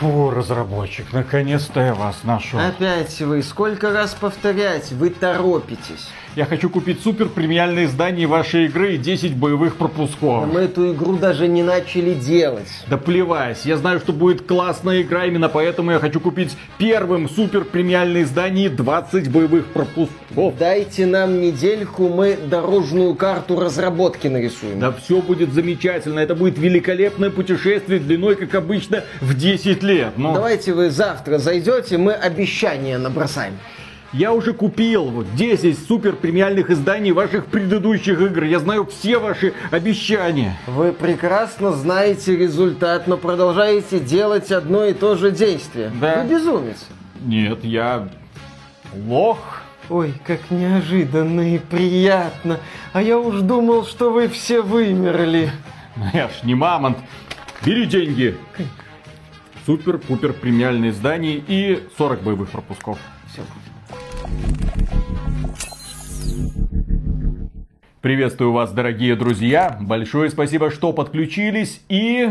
Фу, разработчик, наконец-то я вас нашел. Опять вы, сколько раз повторять, вы торопитесь. Я хочу купить супер премиальное издание вашей игры и 10 боевых пропусков. Мы эту игру даже не начали делать. Да плевать, я знаю, что будет классная игра, именно поэтому я хочу купить первым супер премиальное издание и 20 боевых пропусков. Дайте нам недельку, мы дорожную карту разработки нарисуем. Да все будет замечательно, это будет великолепное путешествие длиной, как обычно, в 10 лет. Но... Давайте вы завтра зайдете, мы обещания набросаем. Я уже купил вот 10 супер премиальных изданий ваших предыдущих игр. Я знаю все ваши обещания. Вы прекрасно знаете результат, но продолжаете делать одно и то же действие. Да. Вы безумец. Нет, я лох. Ой, как неожиданно и приятно. А я уж думал, что вы все вымерли. Ну, я ж не мамонт. Бери деньги. Супер-пупер премиальные издания и 40 боевых пропусков. Все. Приветствую вас, дорогие друзья. Большое спасибо, что подключились. И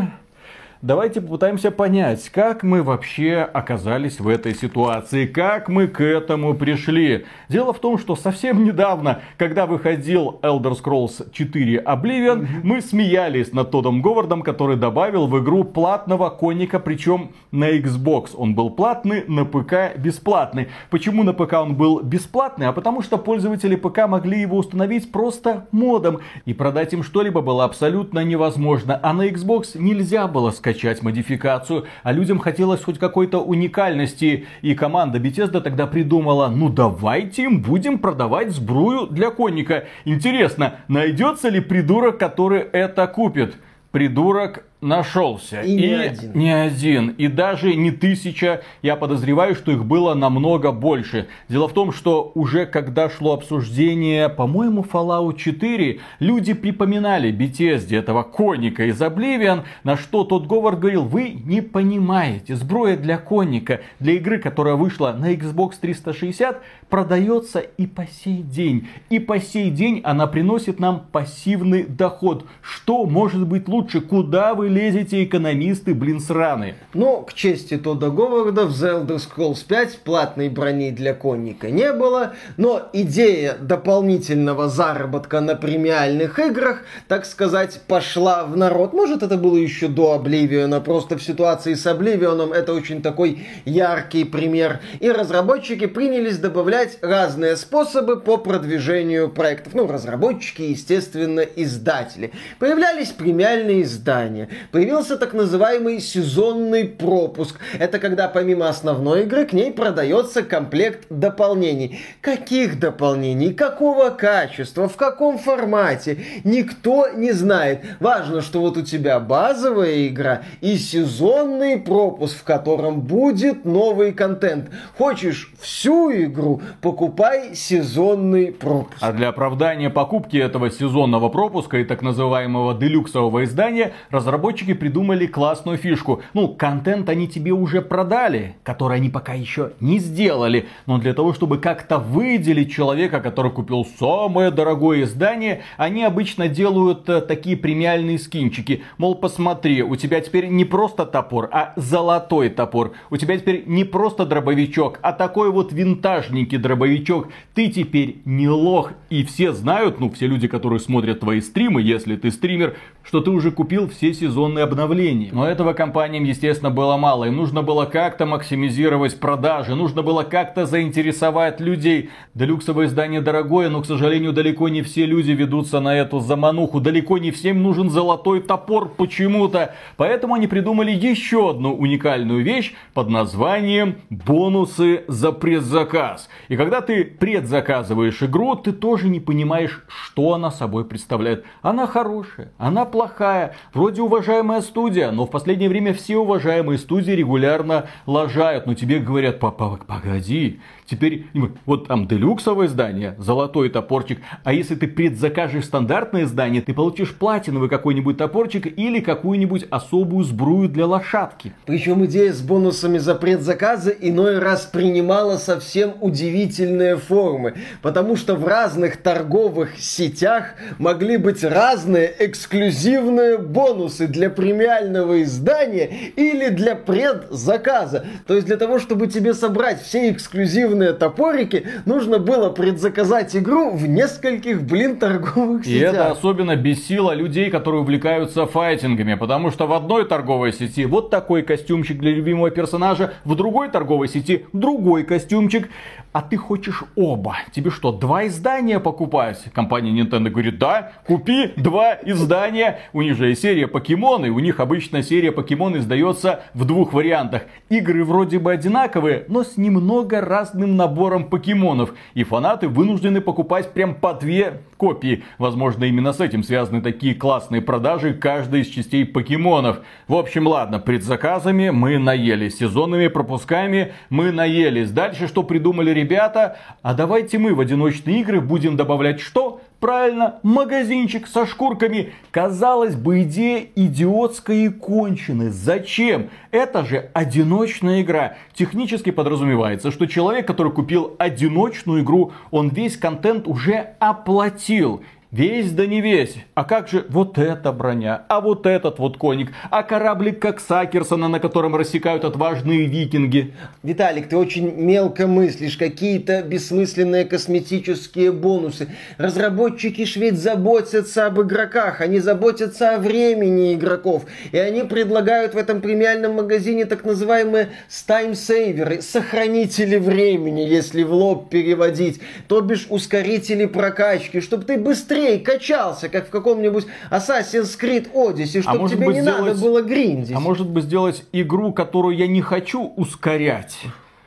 давайте попытаемся понять, как мы вообще оказались в этой ситуации, как мы к этому пришли. Дело в том, что совсем недавно, когда выходил Elder Scrolls 4 Oblivion, мы смеялись над Тодом Говардом, который добавил в игру платного конника, причем на Xbox он был платный, на ПК бесплатный. Почему на ПК он был бесплатный? А потому что пользователи ПК могли его установить просто модом, и продать им что-либо было абсолютно невозможно. А на Xbox нельзя было скачать модификацию, а людям хотелось хоть какой-то уникальности. И команда Bethesda тогда придумала, ну давайте им будем продавать сбрую для конника. Интересно, найдется ли придурок, который это купит? Придурок нашелся. И не один. Не один. И даже не тысяча. Я подозреваю, что их было намного больше. Дело в том, что уже когда шло обсуждение, по-моему, Fallout 4, люди припоминали Bethesda этого конника из Oblivion, на что тот Говард говорил, вы не понимаете, сброя для конника, для игры, которая вышла на Xbox 360, продается и по сей день. И по сей день она приносит нам пассивный доход. Что может быть лучше? Куда вы лезете, экономисты, блин, сраные? Но, к чести Тодда Говарда, в The Elder Scrolls 5 платной брони для конника не было, но идея дополнительного заработка на премиальных играх, так сказать, пошла в народ. Может, это было еще до Обливиона, просто в ситуации с Обливионом это очень такой яркий пример. И разработчики принялись добавлять разные способы по продвижению проектов. Ну, разработчики, естественно, издатели. Появлялись премиальные издания. Появился так называемый сезонный пропуск. Это когда помимо основной игры к ней продается комплект дополнений. Каких дополнений? Какого качества? В каком формате? Никто не знает. Важно, что вот у тебя базовая игра и сезонный пропуск, в котором будет новый контент. Хочешь всю игру, покупай сезонный пропуск. А для оправдания покупки этого сезонного пропуска и так называемого делюксового издания разработчики придумали классную фишку. Ну, контент они тебе уже продали, который они пока еще не сделали. Но для того, чтобы как-то выделить человека, который купил самое дорогое издание, они обычно делают э, такие премиальные скинчики. Мол, посмотри, у тебя теперь не просто топор, а золотой топор. У тебя теперь не просто дробовичок, а такой вот винтажненький дробовичок. Ты теперь не лох. И все знают, ну, все люди, которые смотрят твои стримы, если ты стример, что ты уже купил все сезонные обновления. Но этого компаниям, естественно, было мало. Им нужно было как-то максимизировать продажи, нужно было как-то заинтересовать людей. Делюксовое издание дорогое, но, к сожалению, далеко не все люди ведутся на эту замануху. Далеко не всем нужен золотой топор почему-то. Поэтому они придумали еще одну уникальную вещь под названием бонусы за предзаказ. И когда ты предзаказываешь игру, ты тоже не понимаешь, что она собой представляет. Она хорошая, она плохая, вроде уважаемая студия, но в последнее время все уважаемые студии регулярно лажают. Но тебе говорят, папа, погоди, теперь вот там делюксовое издание, золотой топорчик, а если ты предзакажешь стандартное издание, ты получишь платиновый какой-нибудь топорчик или какую-нибудь особую сбрую для лошадки. Причем идея с бонусами за предзаказы иной раз принимала совсем удивительные формы, потому что в разных торговых сетях могли быть разные эксклюзивные бонусы для премиального издания или для предзаказа. То есть для того, чтобы тебе собрать все эксклюзивные топорики, нужно было предзаказать игру в нескольких, блин, торговых сетях. И это особенно бесило людей, которые увлекаются файтингами, потому что в одной торговой сети вот такой костюмчик для любимого персонажа, в другой торговой сети другой костюмчик, а ты хочешь оба. Тебе что, два издания покупать? Компания Nintendo говорит, да, купи два издания. У них же есть серия покемоны, у них обычно серия покемон издается в двух вариантах. Игры вроде бы одинаковые, но с немного разным набором покемонов. И фанаты вынуждены покупать прям по две копии. Возможно, именно с этим связаны такие классные продажи каждой из частей покемонов. В общем, ладно, предзаказами мы наелись, сезонными пропусками мы наелись. Дальше что придумали ребята? А давайте мы в одиночные игры будем добавлять что? Правильно, магазинчик со шкурками. Казалось бы, идея идиотская и конченая. Зачем? Это же одиночная игра. Технически подразумевается, что человек, который купил одиночную игру, он весь контент уже оплатил. Весь да не весь. А как же вот эта броня, а вот этот вот коник, а кораблик как Сакерсона, на котором рассекают отважные викинги. Виталик, ты очень мелко мыслишь, какие-то бессмысленные косметические бонусы. Разработчики ж ведь заботятся об игроках, они заботятся о времени игроков. И они предлагают в этом премиальном магазине так называемые таймсейверы, сохранители времени, если в лоб переводить. То бишь ускорители прокачки, чтобы ты быстрее быстрее качался, как в каком-нибудь Assassin's Creed Odyssey, чтобы а тебе не сделать... надо было гриндить. А может быть сделать игру, которую я не хочу ускорять?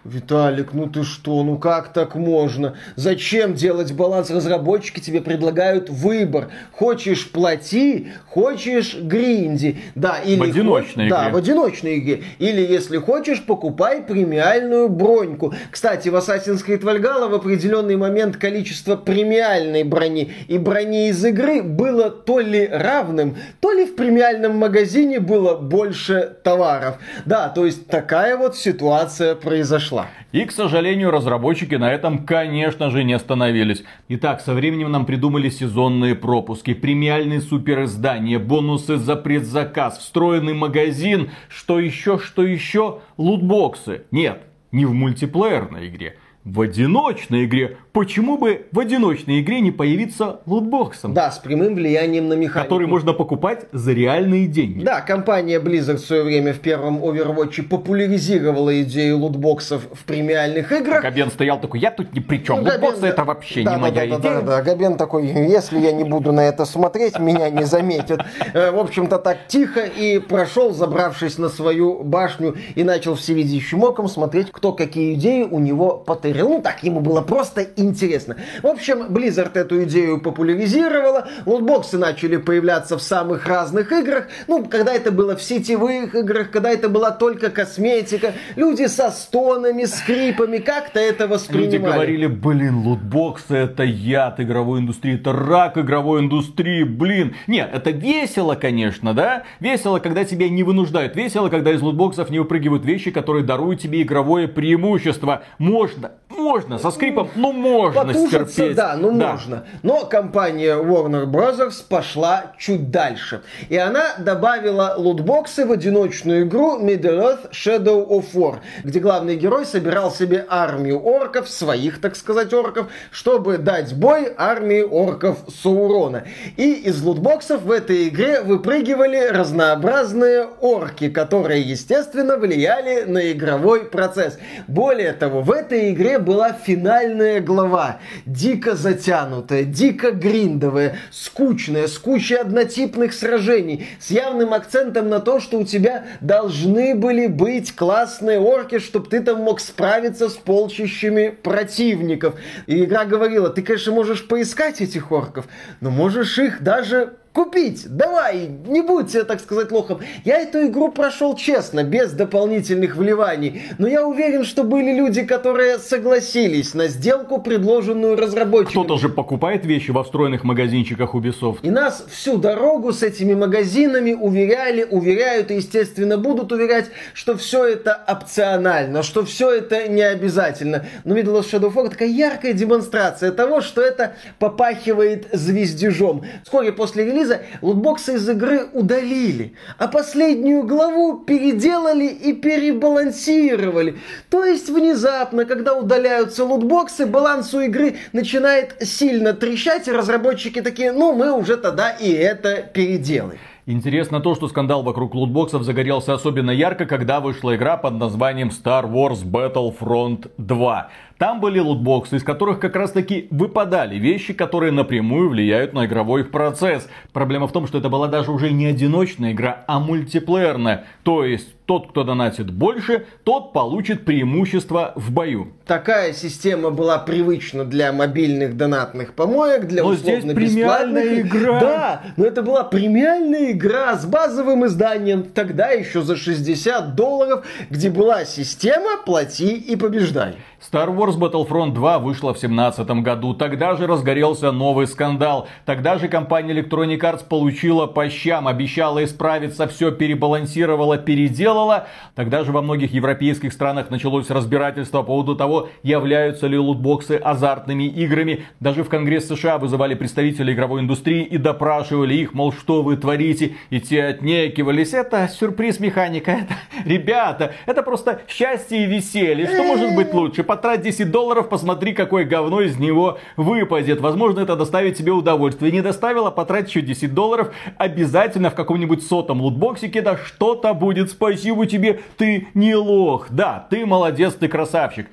Виталик, ну ты что, ну как так можно? Зачем делать баланс? Разработчики тебе предлагают выбор. Хочешь плати, хочешь гринди. Да, или в одиночной хо... игре. Да, в одиночной игре. Или если хочешь, покупай премиальную броньку. Кстати, в Assassin's Creed Valhalla в определенный момент количество премиальной брони и брони из игры было то ли равным, то ли в премиальном магазине было больше товаров. Да, то есть такая вот ситуация произошла пошла. И, к сожалению, разработчики на этом, конечно же, не остановились. Итак, со временем нам придумали сезонные пропуски, премиальные супериздания, бонусы за предзаказ, встроенный магазин, что еще, что еще, лутбоксы. Нет, не в мультиплеерной игре, в одиночной игре почему бы в одиночной игре не появиться лутбоксом? Да, с прямым влиянием на механику. Который можно покупать за реальные деньги. Да, компания Blizzard в свое время в первом Overwatch популяризировала идею лутбоксов в премиальных играх. Габен стоял такой, я тут ни при чем, ну, лутбоксы Габен, это вообще да, не да, моя да, идея. Да, да, да, Габен такой, если я не буду на это смотреть, меня не заметят. Э, в общем-то так тихо и прошел, забравшись на свою башню и начал всевидящим оком смотреть, кто какие идеи у него потырил. Ну так, ему было просто интересно. В общем, Blizzard эту идею популяризировала, лутбоксы начали появляться в самых разных играх, ну, когда это было в сетевых играх, когда это была только косметика, люди со стонами, скрипами, как-то это воспринимали. Люди говорили, блин, лутбоксы это яд игровой индустрии, это рак игровой индустрии, блин. Нет, это весело, конечно, да? Весело, когда тебя не вынуждают. Весело, когда из лутбоксов не выпрыгивают вещи, которые даруют тебе игровое преимущество. Можно, можно, со скрипом, ну можно Потушиться, стерпеть. да, ну да. можно. Но компания Warner Bros. пошла чуть дальше. И она добавила лутбоксы в одиночную игру Middle-earth Shadow of War, где главный герой собирал себе армию орков, своих, так сказать, орков, чтобы дать бой армии орков Саурона. И из лутбоксов в этой игре выпрыгивали разнообразные орки, которые, естественно, влияли на игровой процесс. Более того, в этой игре была финальная глава дико затянутая, дико гриндовая, скучная, с кучей однотипных сражений, с явным акцентом на то, что у тебя должны были быть классные орки, чтобы ты там мог справиться с полчищами противников. И игра говорила, ты, конечно, можешь поискать этих орков, но можешь их даже купить. Давай, не будь, так сказать, лохом. Я эту игру прошел честно, без дополнительных вливаний. Но я уверен, что были люди, которые согласились на сделку, предложенную разработчиками. Кто-то же покупает вещи во встроенных магазинчиках Ubisoft. И нас всю дорогу с этими магазинами уверяли, уверяют и, естественно, будут уверять, что все это опционально, что все это не обязательно. Но Middle of Shadow War такая яркая демонстрация того, что это попахивает звездежом. Вскоре после релиза релиза лутбоксы из игры удалили, а последнюю главу переделали и перебалансировали. То есть внезапно, когда удаляются лутбоксы, баланс у игры начинает сильно трещать, и разработчики такие, ну мы уже тогда и это переделаем. Интересно то, что скандал вокруг лутбоксов загорелся особенно ярко, когда вышла игра под названием Star Wars Battlefront 2. Там были лутбоксы, из которых как раз таки выпадали вещи, которые напрямую влияют на игровой процесс. Проблема в том, что это была даже уже не одиночная игра, а мультиплеерная. То есть тот, кто донатит больше, тот получит преимущество в бою. Такая система была привычна для мобильных донатных помоек, для но здесь премиальная игра. Да, но это была премиальная игра с базовым изданием, тогда еще за 60 долларов, где была система «плати и побеждай». Star Wars Battlefront 2 вышла в 2017 году. Тогда же разгорелся новый скандал. Тогда же компания Electronic Arts получила по щам, обещала исправиться, все перебалансировала, переделала. Тогда же во многих европейских странах началось разбирательство по поводу того, являются ли лутбоксы азартными играми. Даже в Конгресс США вызывали представителей игровой индустрии и допрашивали их, мол, что вы творите. И те отнекивались. Это сюрприз механика. Это, ребята, это просто счастье и веселье. Что может быть лучше? Потрать 10 долларов, посмотри, какое говно из него выпадет. Возможно, это доставит тебе удовольствие. Не доставило, потрать еще 10 долларов. Обязательно в каком-нибудь сотом лутбоксике, да что-то будет. Спасибо тебе, ты не лох. Да, ты молодец, ты красавчик.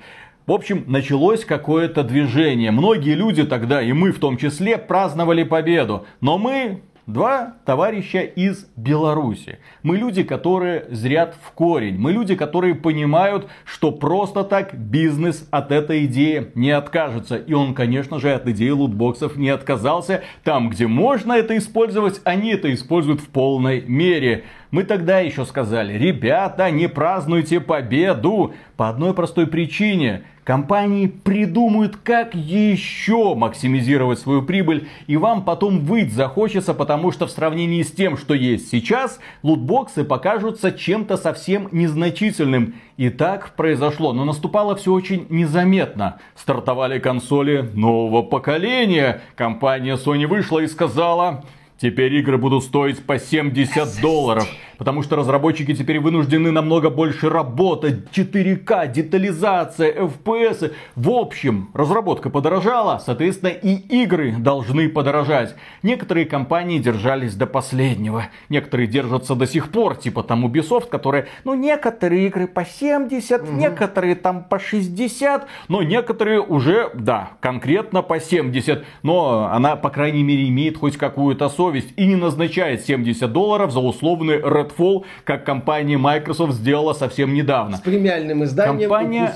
В общем, началось какое-то движение. Многие люди тогда, и мы в том числе, праздновали победу. Но мы Два товарища из Беларуси. Мы люди, которые зрят в корень. Мы люди, которые понимают, что просто так бизнес от этой идеи не откажется. И он, конечно же, от идеи лутбоксов не отказался. Там, где можно это использовать, они это используют в полной мере. Мы тогда еще сказали, ребята, не празднуйте победу. По одной простой причине. Компании придумают, как еще максимизировать свою прибыль, и вам потом выть захочется, потому что в сравнении с тем, что есть сейчас, лутбоксы покажутся чем-то совсем незначительным. И так произошло, но наступало все очень незаметно. Стартовали консоли нового поколения. Компания Sony вышла и сказала, теперь игры будут стоить по 70 долларов. Потому что разработчики теперь вынуждены намного больше работать. 4К, детализация, FPS. В общем, разработка подорожала, соответственно и игры должны подорожать. Некоторые компании держались до последнего. Некоторые держатся до сих пор, типа там Ubisoft, которые, ну некоторые игры по 70, угу. некоторые там по 60, но некоторые уже, да, конкретно по 70. Но она, по крайней мере, имеет хоть какую-то совесть и не назначает 70 долларов за условный Red Redfall, как компания Microsoft сделала совсем недавно. С премиальным изданием компания,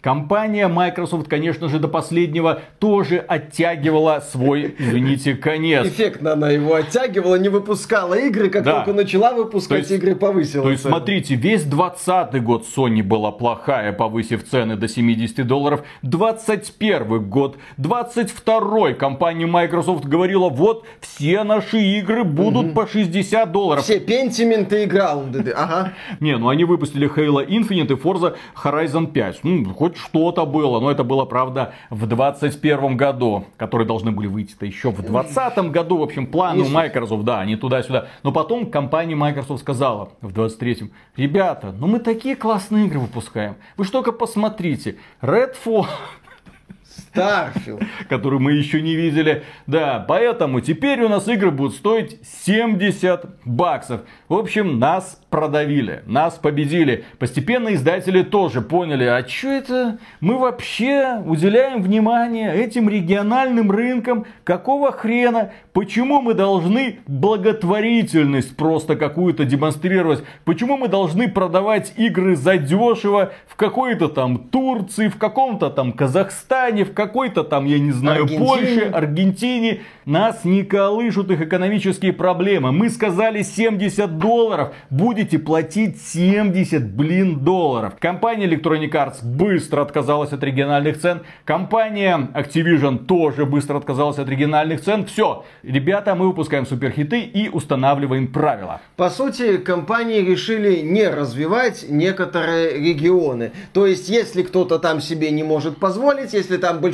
компания Microsoft, конечно же, до последнего тоже оттягивала свой, извините, конец. Эффектно она его оттягивала, не выпускала игры, как да. только начала выпускать есть, игры, повысила То есть, цены. смотрите, весь 20 год Sony была плохая, повысив цены до 70 долларов. 21 год, 22 компания Microsoft говорила, вот все наши игры будут угу. по 60 долларов. Все Pentiment Grounded, ага. Не, ну они выпустили Halo Infinite и Forza Horizon 5. Ну, хоть что-то было, но это было, правда, в 21 году, которые должны были выйти-то еще в 20 году. В общем, планы у Microsoft, да, они туда-сюда. Но потом компания Microsoft сказала в 23-м, ребята, ну мы такие классные игры выпускаем. Вы что только посмотрите. Redfall, Starfield. Которую мы еще не видели. Да, поэтому теперь у нас игры будут стоить 70 баксов. В общем, нас продавили, нас победили. Постепенно издатели тоже поняли, а что это? Мы вообще уделяем внимание этим региональным рынкам? Какого хрена? Почему мы должны благотворительность просто какую-то демонстрировать? Почему мы должны продавать игры задешево в какой-то там Турции, в каком-то там Казахстане, в какой-то там, я не знаю, Аргентине. Польше, Аргентине? Нас не колышут их экономические проблемы. Мы сказали 70 долларов. Будете платить 70, блин, долларов. Компания Electronic Arts быстро отказалась от региональных цен. Компания Activision тоже быстро отказалась от региональных цен. Все, ребята, мы выпускаем суперхиты и устанавливаем правила. По сути, компании решили не развивать некоторые регионы. То есть, если кто-то там себе не может позволить, если там большинство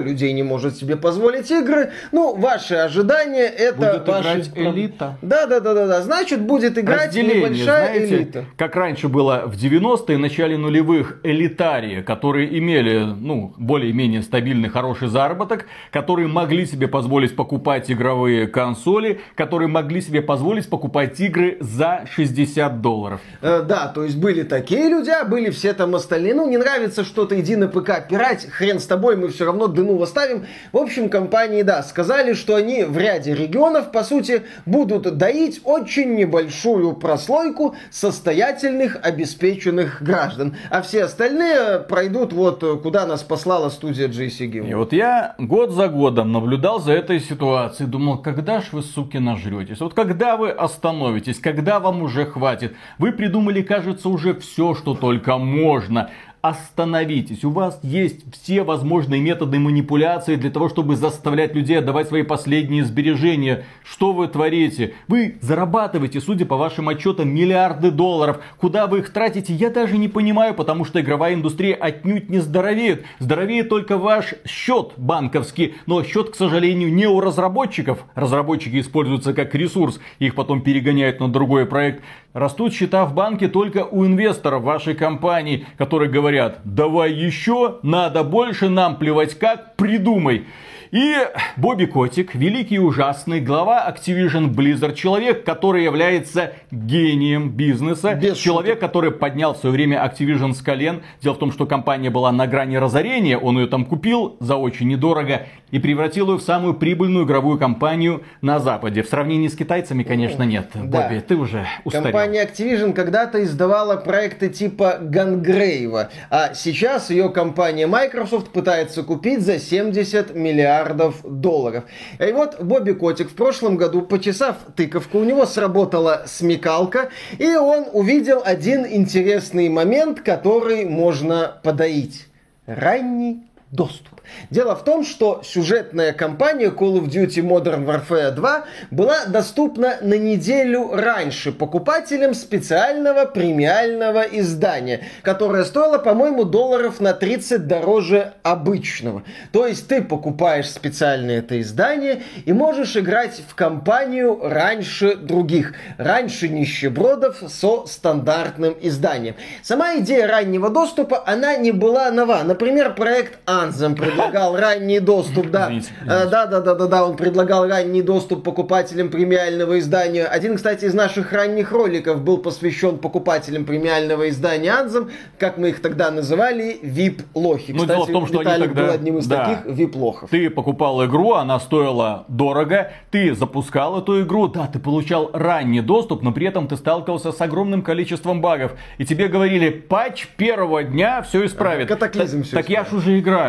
людей не может себе позволить игры. Ну, ваши ожидания это будет ваши... играть элита. Да, да, да, да, да. Значит, будет играть Разделение, небольшая знаете, элита. как раньше было в 90-е, начале нулевых, элитарии, которые имели, ну, более-менее стабильный, хороший заработок, которые могли себе позволить покупать игровые консоли, которые могли себе позволить покупать игры за 60 долларов. Э, да, то есть были такие люди, а были все там остальные. Ну, не нравится что-то, иди на ПК пирать, хрен с тобой, мы все равно дыну оставим. В общем, компании, да, сказали, что они в ряде регионов, по сути, будут доить очень небольшую прослойку состоятельных, обеспеченных граждан. А все остальные пройдут вот куда нас послала студия JC И вот я год за годом наблюдал за этой ситуацией, думал, когда ж вы, суки, нажретесь? Вот когда вы остановитесь, когда вам уже хватит? Вы придумали, кажется, уже все, что только можно. Остановитесь. У вас есть все возможные методы манипуляции для того, чтобы заставлять людей отдавать свои последние сбережения. Что вы творите? Вы зарабатываете, судя по вашим отчетам, миллиарды долларов. Куда вы их тратите, я даже не понимаю, потому что игровая индустрия отнюдь не здоровеет. Здоровеет только ваш счет банковский. Но счет, к сожалению, не у разработчиков. Разработчики используются как ресурс. Их потом перегоняют на другой проект. Растут счета в банке только у инвесторов вашей компании, которые говорят, давай еще, надо больше, нам плевать как, придумай. И Бобби Котик, великий и ужасный, глава Activision Blizzard, человек, который является гением бизнеса, Без человек, который поднял в свое время Activision с колен. Дело в том, что компания была на грани разорения, он ее там купил за очень недорого и превратил ее в самую прибыльную игровую компанию на Западе. В сравнении с китайцами, конечно, нет. Да. Бобби, ты уже устарел. Компания Activision когда-то издавала проекты типа Гангрейва, а сейчас ее компания Microsoft пытается купить за 70 миллиардов долларов. И вот Бобби Котик в прошлом году, почесав тыковку, у него сработала смекалка, и он увидел один интересный момент, который можно подоить. Ранний доступ. Дело в том, что сюжетная кампания Call of Duty Modern Warfare 2 была доступна на неделю раньше покупателям специального премиального издания, которое стоило, по-моему, долларов на 30 дороже обычного. То есть ты покупаешь специальное это издание и можешь играть в кампанию раньше других, раньше нищебродов со стандартным изданием. Сама идея раннего доступа, она не была нова. Например, проект Anthem предлагал ранний доступ, да. Э, Да, да, да, да, да, он предлагал ранний доступ покупателям премиального издания. Один, кстати, из наших ранних роликов был посвящен покупателям премиального издания Anthem, как мы их тогда называли, VIP-лохи. Ну, кстати, дело в том, что они Виталик тогда- был одним из да. таких VIP-лохов. Ты покупал игру, она стоила дорого, ты запускал эту игру, да, ты получал ранний доступ, но при этом ты сталкивался с огромным количеством багов. И тебе говорили, патч первого дня все исправит. Катаклизм Так- всё Так я ж уже играю.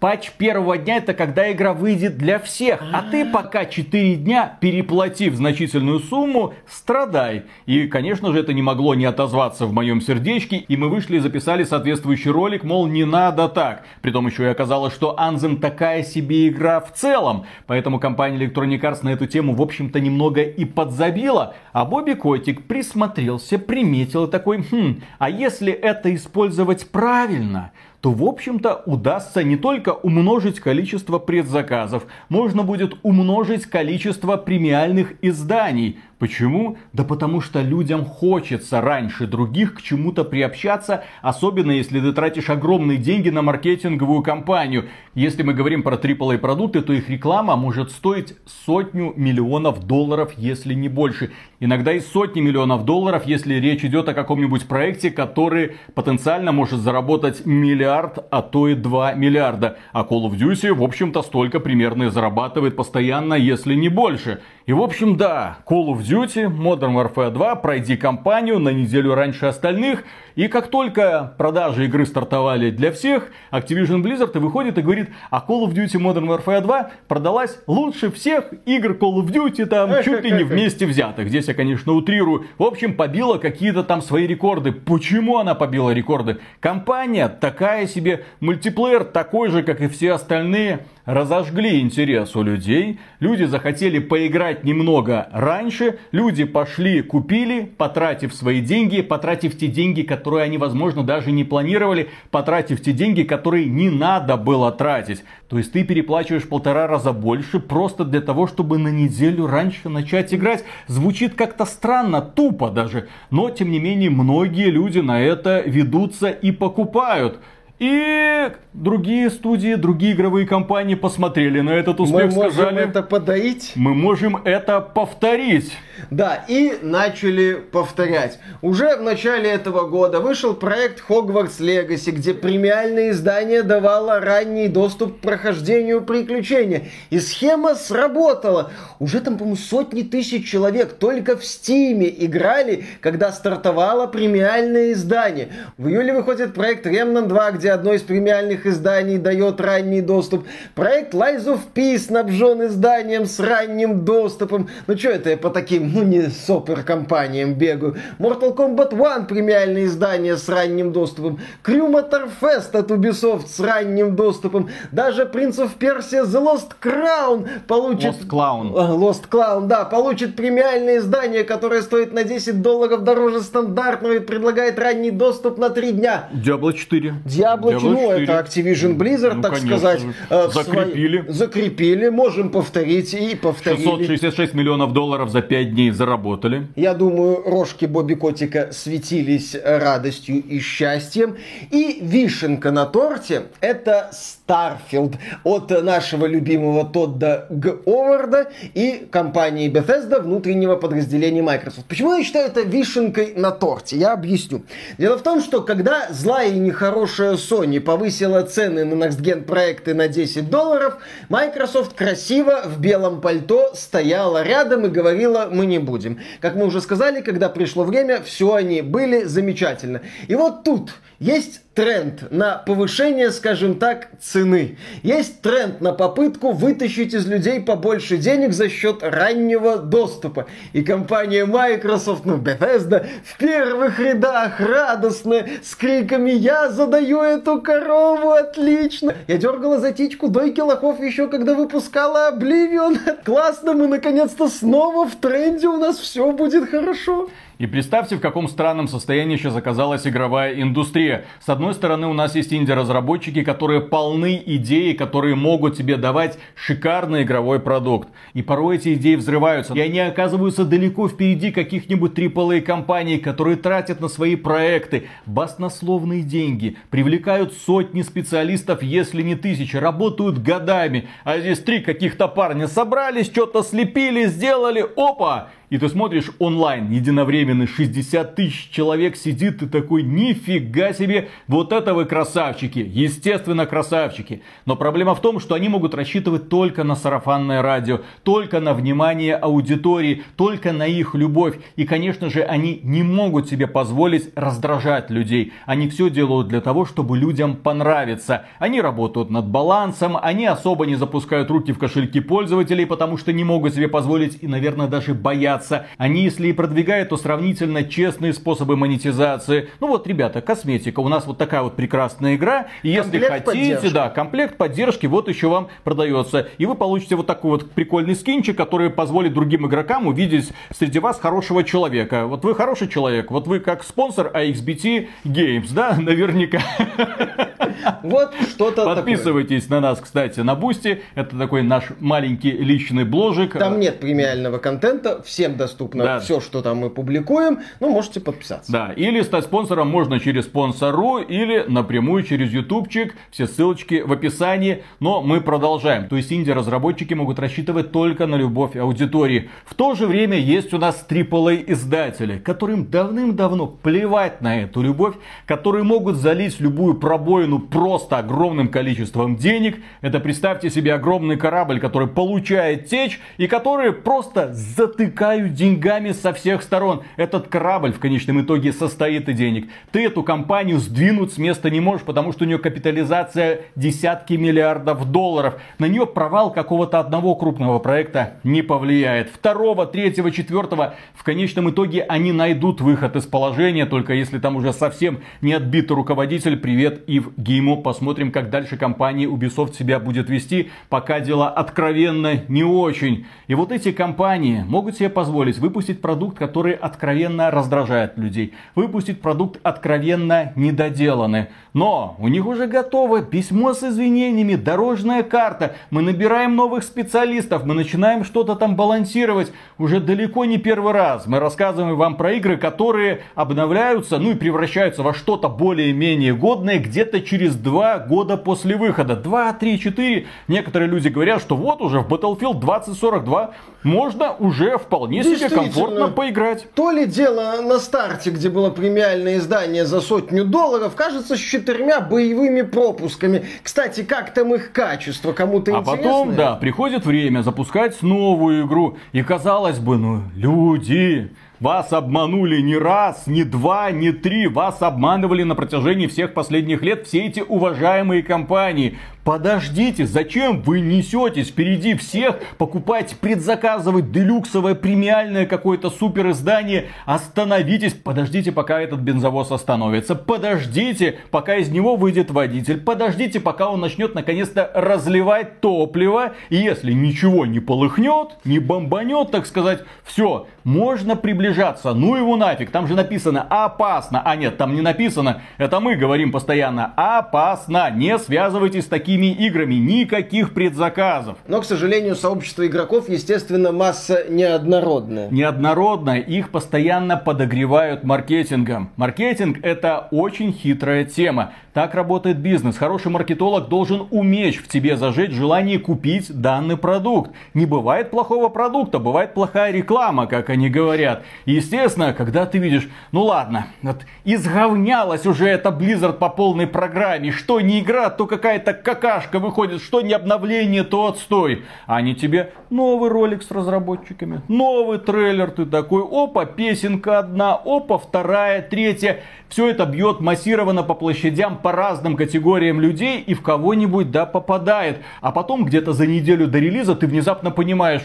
Патч первого дня это когда игра выйдет для всех, а ты пока 4 дня, переплатив значительную сумму, страдай. И, конечно же, это не могло не отозваться в моем сердечке, и мы вышли и записали соответствующий ролик, мол, не надо так. Притом еще и оказалось, что Anthem такая себе игра в целом, поэтому компания Electronic Arts на эту тему, в общем-то, немного и подзабила, а Бобби Котик присмотрелся, приметил и такой, хм, а если это использовать правильно, то, в общем-то, удастся не только умножить количество предзаказов, можно будет умножить количество премиальных изданий. Почему? Да потому что людям хочется раньше других к чему-то приобщаться, особенно если ты тратишь огромные деньги на маркетинговую кампанию. Если мы говорим про AAA продукты, то их реклама может стоить сотню миллионов долларов, если не больше. Иногда и сотни миллионов долларов, если речь идет о каком-нибудь проекте, который потенциально может заработать миллиард, а то и 2 миллиарда. А Call of Duty, в общем-то, столько примерно и зарабатывает постоянно, если не больше. И, в общем, да, Call of Duty, Modern Warfare 2, пройди кампанию на неделю раньше остальных. И как только продажи игры стартовали для всех, Activision Blizzard и выходит и говорит, а Call of Duty Modern Warfare 2 продалась лучше всех игр Call of Duty, там, чуть ли не вместе взятых. Здесь я, конечно, утрирую. В общем, побила какие-то там свои рекорды. Почему она побила рекорды? Компания такая себе, мультиплеер такой же, как и все остальные разожгли интерес у людей, люди захотели поиграть сказать, немного раньше. Люди пошли, купили, потратив свои деньги, потратив те деньги, которые они, возможно, даже не планировали, потратив те деньги, которые не надо было тратить. То есть ты переплачиваешь полтора раза больше просто для того, чтобы на неделю раньше начать играть. Звучит как-то странно, тупо даже. Но, тем не менее, многие люди на это ведутся и покупают. И другие студии, другие игровые компании посмотрели на этот успех, Мы можем сказали, это подоить. мы можем это повторить. Да, и начали повторять. Уже в начале этого года вышел проект Hogwarts Legacy, где премиальное издание давало ранний доступ к прохождению приключения. И схема сработала. Уже там, по-моему, сотни тысяч человек только в Стиме играли, когда стартовало премиальное издание. В июле выходит проект Remnant 2, где одно из премиальных изданий дает ранний доступ. Проект Lies of Peace снабжен изданием с ранним доступом. Ну что это я по таким ну не супер компаниям бегаю. Mortal Kombat 1 премиальное издание с ранним доступом. Crew Motorfest от Ubisoft с ранним доступом. Даже Prince of Persia The Lost Crown получит... Lost Clown. А, Lost Clown, да, получит премиальное издание, которое стоит на 10 долларов дороже стандартного и предлагает ранний доступ на 3 дня. Diablo 4. Diablo, Ну 4. это Activision Blizzard, Ну, так конечно сказать. э, Закрепили. Закрепили, можем повторить и повторили. 666 миллионов долларов за 5 дней заработали. Я думаю, рожки Бобби Котика светились радостью и счастьем. И вишенка на торте – это Starfield от нашего любимого Тодда Говарда и компании Bethesda, внутреннего подразделения Microsoft. Почему я считаю это вишенкой на торте? Я объясню. Дело в том, что когда злая и нехорошая Sony повысила цены на Next Gen проекты на 10 долларов, Microsoft красиво в белом пальто стояла рядом и говорила, мы не будем. Как мы уже сказали, когда пришло время, все они были замечательно. И вот тут есть тренд на повышение, скажем так, цены. Есть тренд на попытку вытащить из людей побольше денег за счет раннего доступа. И компания Microsoft, ну, Bethesda, в первых рядах радостно, с криками «Я задаю эту корову, отлично!» Я дергала за тичку дойки лохов еще когда выпускала Oblivion. Классно, мы наконец-то снова в тренде, у нас все будет хорошо. И представьте, в каком странном состоянии сейчас оказалась игровая индустрия. С одной стороны, у нас есть инди-разработчики, которые полны идей, которые могут тебе давать шикарный игровой продукт. И порой эти идеи взрываются. И они оказываются далеко впереди каких-нибудь AAA компаний, которые тратят на свои проекты баснословные деньги, привлекают сотни специалистов, если не тысячи, работают годами. А здесь три каких-то парня собрались, что-то слепили, сделали, опа! И ты смотришь онлайн, единовременный, 60 тысяч человек сидит, ты такой, нифига себе, вот это вы красавчики, естественно красавчики. Но проблема в том, что они могут рассчитывать только на сарафанное радио, только на внимание аудитории, только на их любовь. И, конечно же, они не могут себе позволить раздражать людей. Они все делают для того, чтобы людям понравиться. Они работают над балансом, они особо не запускают руки в кошельки пользователей, потому что не могут себе позволить и, наверное, даже боятся. Они, если и продвигают, то сравнительно честные способы монетизации. Ну вот, ребята, косметика. У нас вот такая вот прекрасная игра. И если Комплект хотите, поддержки. да, комплект поддержки вот еще вам продается. И вы получите вот такой вот прикольный скинчик, который позволит другим игрокам увидеть среди вас хорошего человека. Вот вы хороший человек, вот вы как спонсор iXBT Games, да, наверняка. Вот что-то такое. Подписывайтесь на нас, кстати, на Boosty. Это такой наш маленький личный бложик. Там нет премиального контента, всем доступно Да. все, что там мы публикуем, ну, можете подписаться. Да, или стать спонсором можно через спонсору или напрямую через ютубчик. Все ссылочки в описании. Но мы продолжаем. То есть инди-разработчики могут рассчитывать только на любовь аудитории. В то же время есть у нас AAA издатели, которым давным-давно плевать на эту любовь, которые могут залить любую пробоину просто огромным количеством денег. Это представьте себе огромный корабль, который получает течь и которые просто затыкают деньгами со всех сторон. Этот корабль в конечном итоге состоит из денег. Ты эту компанию сдвинуть с места не можешь, потому что у нее капитализация десятки миллиардов долларов. На нее провал какого-то одного крупного проекта не повлияет. Второго, третьего, четвертого в конечном итоге они найдут выход из положения, только если там уже совсем не отбитый руководитель. Привет, Ив мимо, посмотрим, как дальше компания Ubisoft себя будет вести, пока дела откровенно не очень. И вот эти компании могут себе позволить выпустить продукт, который откровенно раздражает людей, выпустить продукт откровенно недоделанный. Но у них уже готово письмо с извинениями, дорожная карта, мы набираем новых специалистов, мы начинаем что-то там балансировать. Уже далеко не первый раз мы рассказываем вам про игры, которые обновляются, ну и превращаются во что-то более-менее годное где-то через два года после выхода. Два, три, четыре. Некоторые люди говорят, что вот уже в Battlefield 2042 можно уже вполне себе комфортно поиграть. То ли дело на старте, где было премиальное издание за сотню долларов, кажется, с четырьмя боевыми пропусками. Кстати, как там их качество, кому-то а интересно? А потом, да, приходит время запускать новую игру. И казалось бы, ну, люди, вас обманули не раз, не два, не три. Вас обманывали на протяжении всех последних лет все эти уважаемые компании. Подождите, зачем вы несетесь впереди всех, покупать, предзаказывать делюксовое премиальное какое-то супер издание? Остановитесь, подождите, пока этот бензовоз остановится. Подождите, пока из него выйдет водитель. Подождите, пока он начнет наконец-то разливать топливо. И если ничего не полыхнет, не бомбанет, так сказать, все, можно приближаться. Ну его нафиг, там же написано опасно. А нет, там не написано. Это мы говорим постоянно. Опасно. Не связывайтесь с такими такими играми, никаких предзаказов. Но, к сожалению, сообщество игроков, естественно, масса неоднородная. Неоднородная, их постоянно подогревают маркетингом. Маркетинг это очень хитрая тема. Так работает бизнес. Хороший маркетолог должен уметь в тебе зажечь желание купить данный продукт. Не бывает плохого продукта, бывает плохая реклама, как они говорят. Естественно, когда ты видишь, ну ладно, вот изговнялась уже эта Blizzard по полной программе, что не игра, то какая-то какая какашка выходит, что не обновление, то отстой. А они тебе новый ролик с разработчиками, новый трейлер, ты такой, опа, песенка одна, опа, вторая, третья. Все это бьет массированно по площадям, по разным категориям людей и в кого-нибудь, да, попадает. А потом где-то за неделю до релиза ты внезапно понимаешь,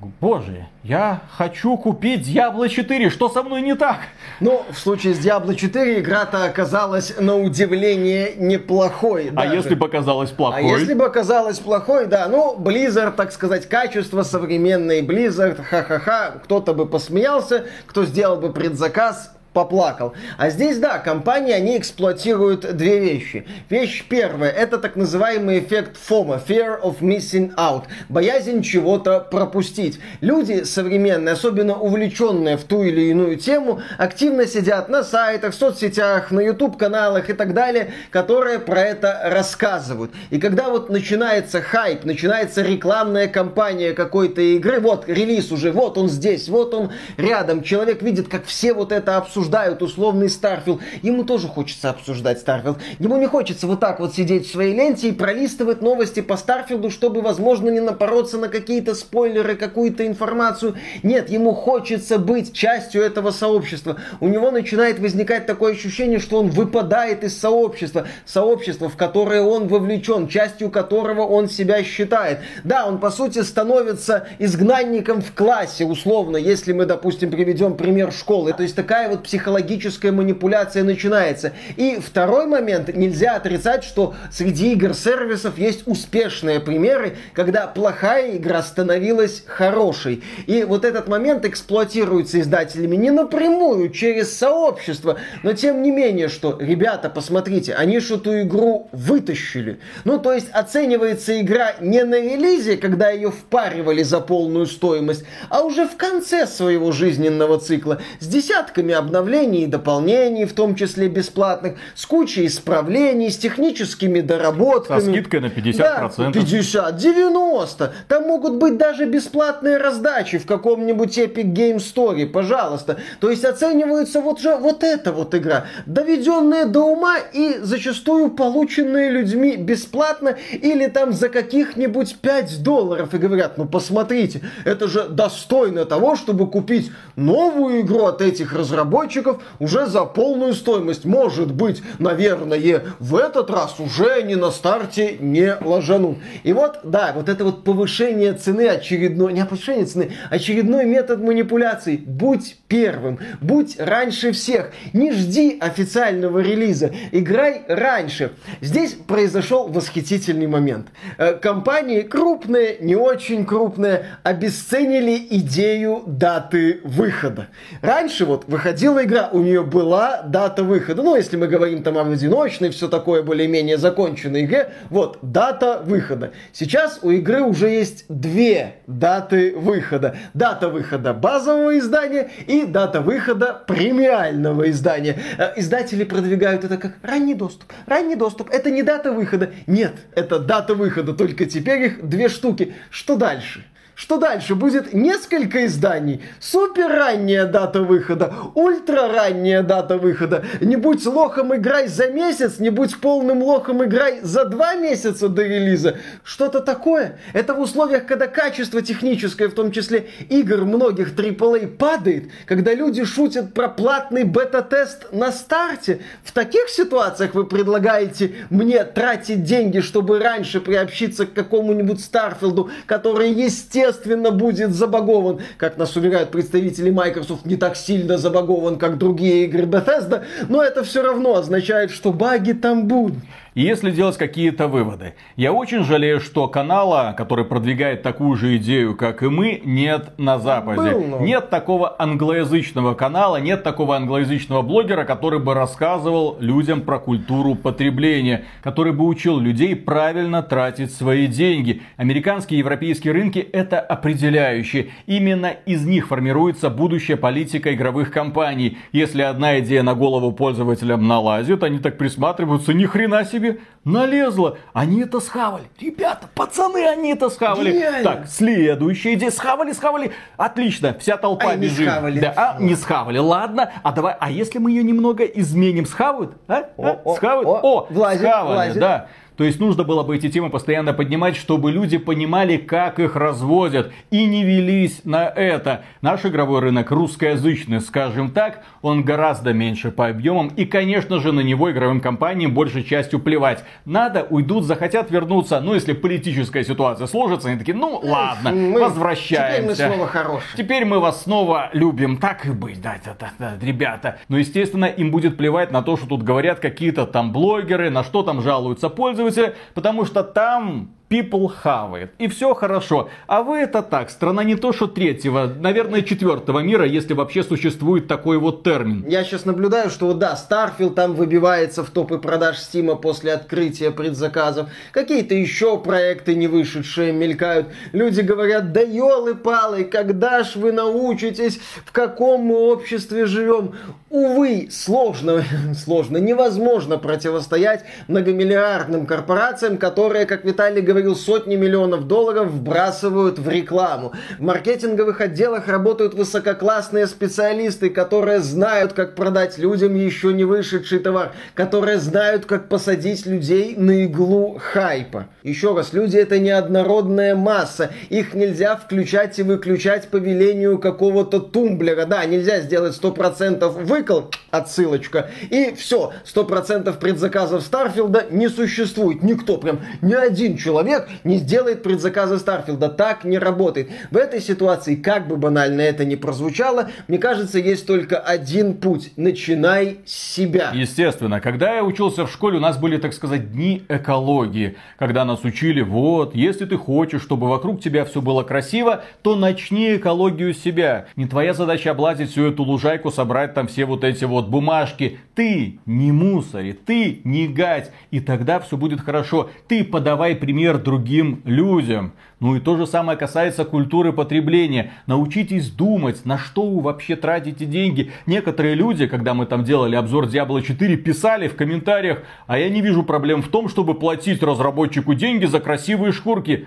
Боже, я хочу купить Diablo 4, что со мной не так? Ну, в случае с Diablo 4 игра-то оказалась на удивление неплохой. А даже. если бы оказалась плохой? А если бы оказалась плохой, да, ну, Blizzard, так сказать, качество современный Blizzard, ха-ха-ха, кто-то бы посмеялся, кто сделал бы предзаказ, поплакал. А здесь, да, компании, они эксплуатируют две вещи. Вещь первая, это так называемый эффект FOMO, Fear of Missing Out, боязнь чего-то пропустить. Люди современные, особенно увлеченные в ту или иную тему, активно сидят на сайтах, соцсетях, на YouTube-каналах и так далее, которые про это рассказывают. И когда вот начинается хайп, начинается рекламная кампания какой-то игры, вот релиз уже, вот он здесь, вот он рядом, человек видит, как все вот это обсуждают, обсуждают условный Starfield, ему тоже хочется обсуждать Starfield. Ему не хочется вот так вот сидеть в своей ленте и пролистывать новости по Starfield у, чтобы, возможно, не напороться на какие-то спойлеры, какую-то информацию. Нет, ему хочется быть частью этого сообщества. У него начинает возникать такое ощущение, что он выпадает из сообщества. Сообщества, в которое он вовлечен, частью которого он себя считает. Да, он, по сути, становится изгнанником в классе, условно, если мы, допустим, приведем пример школы. То есть такая вот психологическая манипуляция начинается. И второй момент, нельзя отрицать, что среди игр-сервисов есть успешные примеры, когда плохая игра становилась хорошей. И вот этот момент эксплуатируется издателями не напрямую, через сообщество, но тем не менее, что, ребята, посмотрите, они же эту игру вытащили. Ну, то есть оценивается игра не на релизе, когда ее впаривали за полную стоимость, а уже в конце своего жизненного цикла, с десятками обновлений обновлений и дополнений, в том числе бесплатных, с кучей исправлений, с техническими доработками. Со скидкой на 50%. Да, 50, 90. Там могут быть даже бесплатные раздачи в каком-нибудь Epic Game Store, пожалуйста. То есть оценивается вот же вот эта вот игра, доведенная до ума и зачастую полученная людьми бесплатно или там за каких-нибудь 5 долларов. И говорят, ну посмотрите, это же достойно того, чтобы купить новую игру от этих разработчиков, разработчиков уже за полную стоимость. Может быть, наверное, в этот раз уже они на старте не ложанут. И вот, да, вот это вот повышение цены очередной, не повышение цены, очередной метод манипуляций. Будь первым, будь раньше всех. Не жди официального релиза, играй раньше. Здесь произошел восхитительный момент. Э, компании крупные, не очень крупные, обесценили идею даты выхода. Раньше вот выходила игра, у нее была дата выхода. Ну, если мы говорим там об одиночной, все такое более-менее законченной игре, вот, дата выхода. Сейчас у игры уже есть две даты выхода. Дата выхода базового издания и дата выхода премиального издания. Э, издатели продвигают это как ранний доступ. Ранний доступ. Это не дата выхода. Нет, это дата выхода. Только теперь их две штуки. Что дальше? Что дальше? Будет несколько изданий. Супер ранняя дата выхода, ультра ранняя дата выхода. Не будь лохом играй за месяц, не будь полным лохом играй за два месяца до релиза. Что-то такое. Это в условиях, когда качество техническое, в том числе игр многих AAA, падает, когда люди шутят про платный бета-тест на старте. В таких ситуациях вы предлагаете мне тратить деньги, чтобы раньше приобщиться к какому-нибудь Старфилду, который, естественно, естественно, будет забагован, как нас уверяют представители Microsoft, не так сильно забагован, как другие игры Bethesda, но это все равно означает, что баги там будут. И если делать какие-то выводы. Я очень жалею, что канала, который продвигает такую же идею, как и мы, нет на Западе. Был, но... Нет такого англоязычного канала, нет такого англоязычного блогера, который бы рассказывал людям про культуру потребления, который бы учил людей правильно тратить свои деньги. Американские и европейские рынки это определяющие. Именно из них формируется будущая политика игровых компаний. Если одна идея на голову пользователям налазит, они так присматриваются, ни хрена себе себе налезла. Они это схавали. Ребята, пацаны, они это схавали. Гениально. Так, следующая идея. Схавали, схавали. Отлично, вся толпа а бежит. Не схавали. Да, а, не схавали. Ладно, а давай, а если мы ее немного изменим, схавают? А? О, а? О, схавают? О, о влазит, схавали, влазит. да. То есть нужно было бы эти темы постоянно поднимать, чтобы люди понимали, как их разводят и не велись на это. Наш игровой рынок русскоязычный, скажем так, он гораздо меньше по объемам и, конечно же, на него игровым компаниям большей частью плевать. Надо, уйдут, захотят вернуться. Ну, если политическая ситуация сложится, они такие, ну ладно, мы, возвращаемся. Теперь мы снова хорошие. Теперь мы вас снова любим. Так и быть, да, да, да, да, ребята. Но, естественно, им будет плевать на то, что тут говорят какие-то там блогеры, на что там жалуются пользователи пользователя, потому что там people хавает. И все хорошо. А вы это так, страна не то что третьего, наверное, четвертого мира, если вообще существует такой вот термин. Я сейчас наблюдаю, что да, Starfield там выбивается в топы продаж Стима после открытия предзаказов. Какие-то еще проекты не вышедшие мелькают. Люди говорят, да елы-палы, когда ж вы научитесь, в каком мы обществе живем? Увы, сложно, сложно, невозможно противостоять многомиллиардным корпорациям, которые, как Виталий говорит, говорил, сотни миллионов долларов вбрасывают в рекламу. В маркетинговых отделах работают высококлассные специалисты, которые знают, как продать людям еще не вышедший товар, которые знают, как посадить людей на иглу хайпа. Еще раз, люди это неоднородная масса. Их нельзя включать и выключать по велению какого-то тумблера. Да, нельзя сделать 100% выкол, отсылочка, и все, 100% предзаказов Старфилда не существует. Никто, прям ни один человек человек не сделает предзаказа Старфилда. Так не работает. В этой ситуации, как бы банально это ни прозвучало, мне кажется, есть только один путь. Начинай с себя. Естественно, когда я учился в школе, у нас были, так сказать, дни экологии. Когда нас учили, вот, если ты хочешь, чтобы вокруг тебя все было красиво, то начни экологию себя. Не твоя задача облазить всю эту лужайку, собрать там все вот эти вот бумажки. Ты не мусори, ты не гать. И тогда все будет хорошо. Ты подавай пример другим людям. Ну и то же самое касается культуры потребления. Научитесь думать, на что вы вообще тратите деньги. Некоторые люди, когда мы там делали обзор Diablo 4, писали в комментариях, а я не вижу проблем в том, чтобы платить разработчику деньги за красивые шкурки.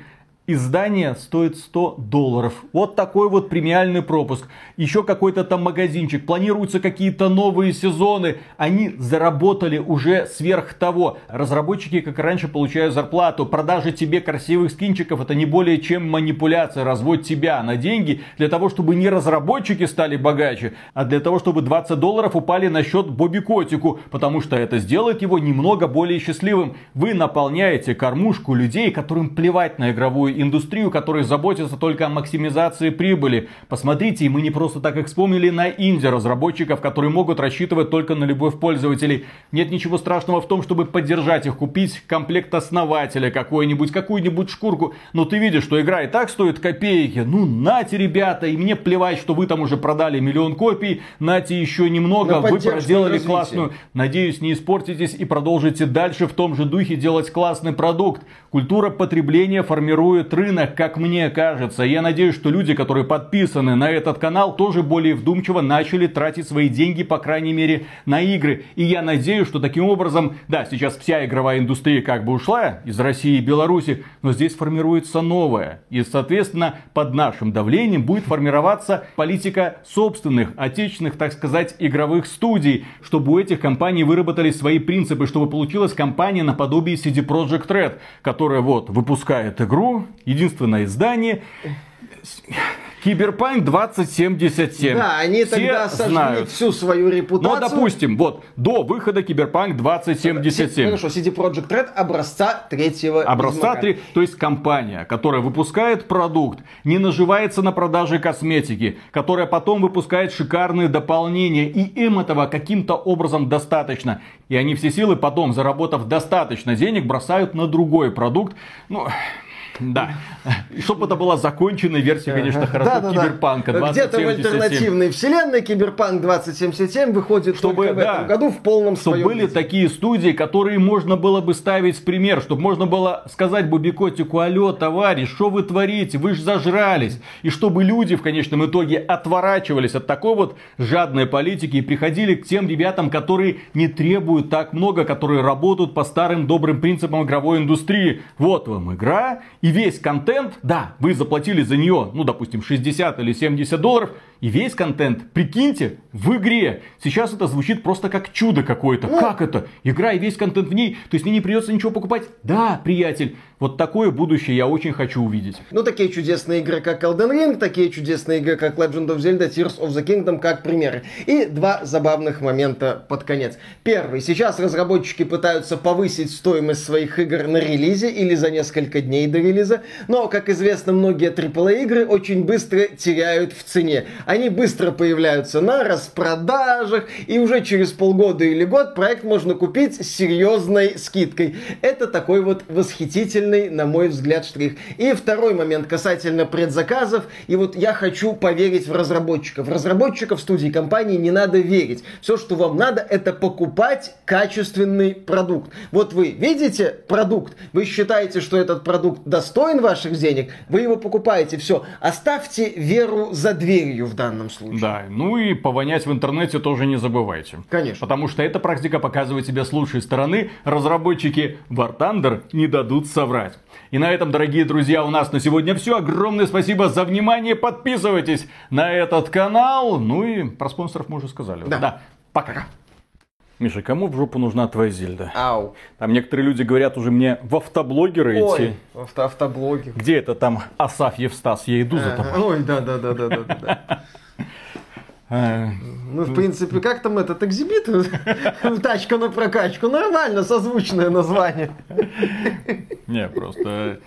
Издание стоит 100 долларов. Вот такой вот премиальный пропуск. Еще какой-то там магазинчик. Планируются какие-то новые сезоны. Они заработали уже сверх того. Разработчики, как раньше, получают зарплату. Продажи тебе красивых скинчиков это не более чем манипуляция. Разводь тебя на деньги для того, чтобы не разработчики стали богаче, а для того, чтобы 20 долларов упали на счет Бобби Котику. Потому что это сделает его немного более счастливым. Вы наполняете кормушку людей, которым плевать на игровую индустрию, которые заботятся только о максимизации прибыли. Посмотрите, мы не просто так их вспомнили на инди-разработчиков, которые могут рассчитывать только на любовь пользователей. Нет ничего страшного в том, чтобы поддержать их, купить комплект основателя какой-нибудь, какую-нибудь шкурку. Но ты видишь, что игра и так стоит копейки. Ну, нате, ребята, и мне плевать, что вы там уже продали миллион копий. Нате еще немного, вы проделали классную. Надеюсь, не испортитесь и продолжите дальше в том же духе делать классный продукт. Культура потребления формирует рынок, как мне кажется. Я надеюсь, что люди, которые подписаны на этот канал, тоже более вдумчиво начали тратить свои деньги, по крайней мере, на игры. И я надеюсь, что таким образом, да, сейчас вся игровая индустрия как бы ушла из России и Беларуси, но здесь формируется новая. И, соответственно, под нашим давлением будет формироваться политика собственных, отечественных, так сказать, игровых студий, чтобы у этих компаний выработали свои принципы, чтобы получилась компания наподобие CD Projekt Red, которая вот выпускает игру, единственное издание, Киберпанк 2077. Да, они Все тогда сожгли знают. всю свою репутацию. Но, допустим, вот, до выхода Киберпанк 2077. Хорошо, CD Projekt Red образца третьего Образца три, то есть компания, которая выпускает продукт, не наживается на продаже косметики, которая потом выпускает шикарные дополнения, и им этого каким-то образом достаточно. И они все силы потом, заработав достаточно денег, бросают на другой продукт. Ну, да. Чтобы это была законченная версия, конечно, хорошо, да, да, Киберпанка 2077. Где-то в альтернативной вселенной Киберпанк 2077 выходит чтобы, только в да, этом году в полном Чтобы своем были виде. такие студии, которые можно было бы ставить в пример, чтобы можно было сказать Бубикотику, алло, товарищ, что вы творите, вы же зажрались. И чтобы люди в конечном итоге отворачивались от такой вот жадной политики и приходили к тем ребятам, которые не требуют так много, которые работают по старым добрым принципам игровой индустрии. Вот вам игра, и весь контент, да, вы заплатили за нее, ну, допустим, 60 или 70 долларов, и весь контент, прикиньте, в игре. Сейчас это звучит просто как чудо какое-то. Ну, как это? Игра и весь контент в ней. То есть мне не придется ничего покупать? Да, приятель. Вот такое будущее я очень хочу увидеть. Ну, такие чудесные игры, как Elden Ring, такие чудесные игры, как Legend of Zelda, Tears of the Kingdom, как примеры. И два забавных момента под конец. Первый. Сейчас разработчики пытаются повысить стоимость своих игр на релизе или за несколько дней до релиза. Но, как известно, многие AAA игры очень быстро теряют в цене они быстро появляются на распродажах, и уже через полгода или год проект можно купить с серьезной скидкой. Это такой вот восхитительный, на мой взгляд, штрих. И второй момент касательно предзаказов. И вот я хочу поверить в разработчиков. Разработчиков студии компании не надо верить. Все, что вам надо, это покупать качественный продукт. Вот вы видите продукт, вы считаете, что этот продукт достоин ваших денег, вы его покупаете, все. Оставьте веру за дверью в данном случае. Да, ну и повонять в интернете тоже не забывайте. Конечно. Потому что эта практика показывает себя с лучшей стороны. Разработчики War Thunder не дадут соврать. И на этом, дорогие друзья, у нас на сегодня все. Огромное спасибо за внимание. Подписывайтесь на этот канал. Ну и про спонсоров мы уже сказали. Да. да. Пока. Миша, кому в жопу нужна твоя Зельда? Ау. Там некоторые люди говорят уже мне в автоблогеры Ой, идти. авто автоблогер. Где это там Асаф Евстас? Я иду за тобой. Ой, да-да-да-да-да-да. Ну, в принципе, как там этот экзибит? Тачка на прокачку. Нормально, созвучное название. Не, просто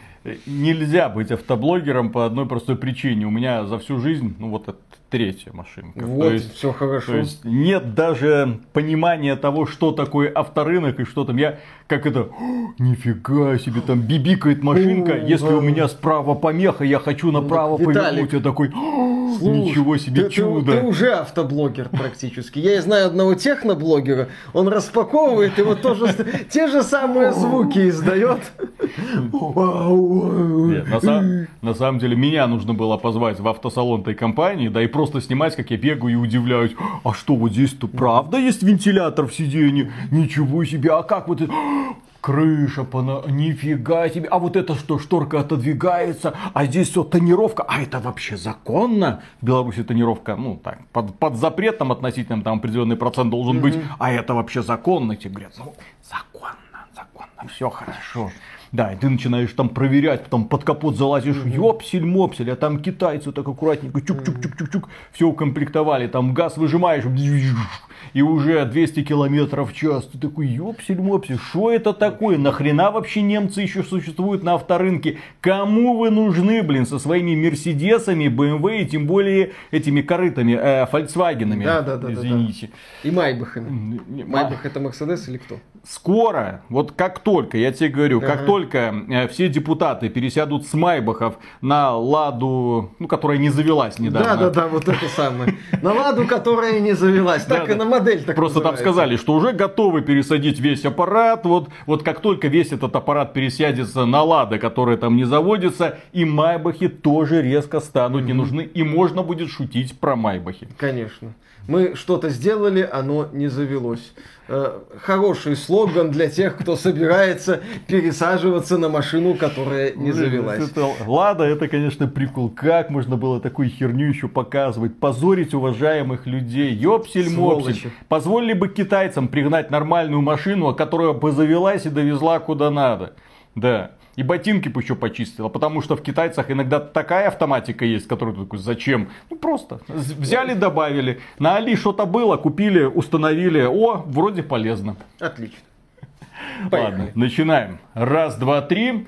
нельзя быть автоблогером по одной простой причине. У меня за всю жизнь, ну вот это третья машинка. Вот, то есть, все хорошо. То есть нет даже понимания того, что такое авторынок и что там. Я как это, нифига себе, там бибикает машинка, если у меня справа помеха, я хочу направо ну, повернуть, я такой, Слушай, ничего себе ты, чудо. Ты, ты уже автоблогер практически. Я знаю одного техноблогера, он распаковывает и вот тоже те же самые звуки издает. на, самом деле меня нужно было позвать в автосалон этой компании, да и просто снимать, как я бегаю и удивляюсь. А что вот здесь-то правда есть вентилятор в сиденье? Ничего себе, а как вот это? Крыша, пона... нифига себе, а вот это что, шторка отодвигается, а здесь все тонировка, а это вообще законно? В Беларуси тонировка, ну так, под, под запретом относительным, там определенный процент должен быть, а это вообще законно? Тебе говорят, ну, законно, законно, все хорошо. Да, и ты начинаешь там проверять, потом под капот залазишь, угу. ёпсель-мопсель, а там китайцы так аккуратненько, чук-чук-чук-чук-чук, все укомплектовали, там газ выжимаешь, и уже 200 километров в час. Ты такой, ёпсель-мопсель, что это такое? Нахрена вообще немцы еще существуют на авторынке? Кому вы нужны, блин, со своими Мерседесами, BMW и тем более этими корытами, э, Фольксвагенами? Да, да, да. Извините. Да, да. И Майбахами. Майбах это Мерседес или кто? Скоро, вот как только, я тебе говорю, ага. как только э, все депутаты пересядут с Майбахов на Ладу, ну, которая не завелась недавно. Да, да, да, вот это самое. На Ладу, которая не завелась, так и на модель так Просто там сказали, что уже готовы пересадить весь аппарат, вот, вот как только весь этот аппарат пересядется на Лады, которая там не заводится, и Майбахи тоже резко станут не нужны, и можно будет шутить про Майбахи. Конечно. Мы что-то сделали, оно не завелось. Э, хороший слоган для тех, кто собирается пересаживаться на машину, которая не завелась. Это, Лада, это, конечно, прикол. Как можно было такую херню еще показывать? Позорить уважаемых людей. Ёпсель-мопсель. Позволили бы китайцам пригнать нормальную машину, которая бы завелась и довезла куда надо. Да. И ботинки бы еще почистила, потому что в китайцах иногда такая автоматика есть, которую такой, зачем? Ну просто взяли, добавили. На Али что-то было, купили, установили. О, вроде полезно. Отлично. Поехали. Ладно, начинаем. Раз, два, три.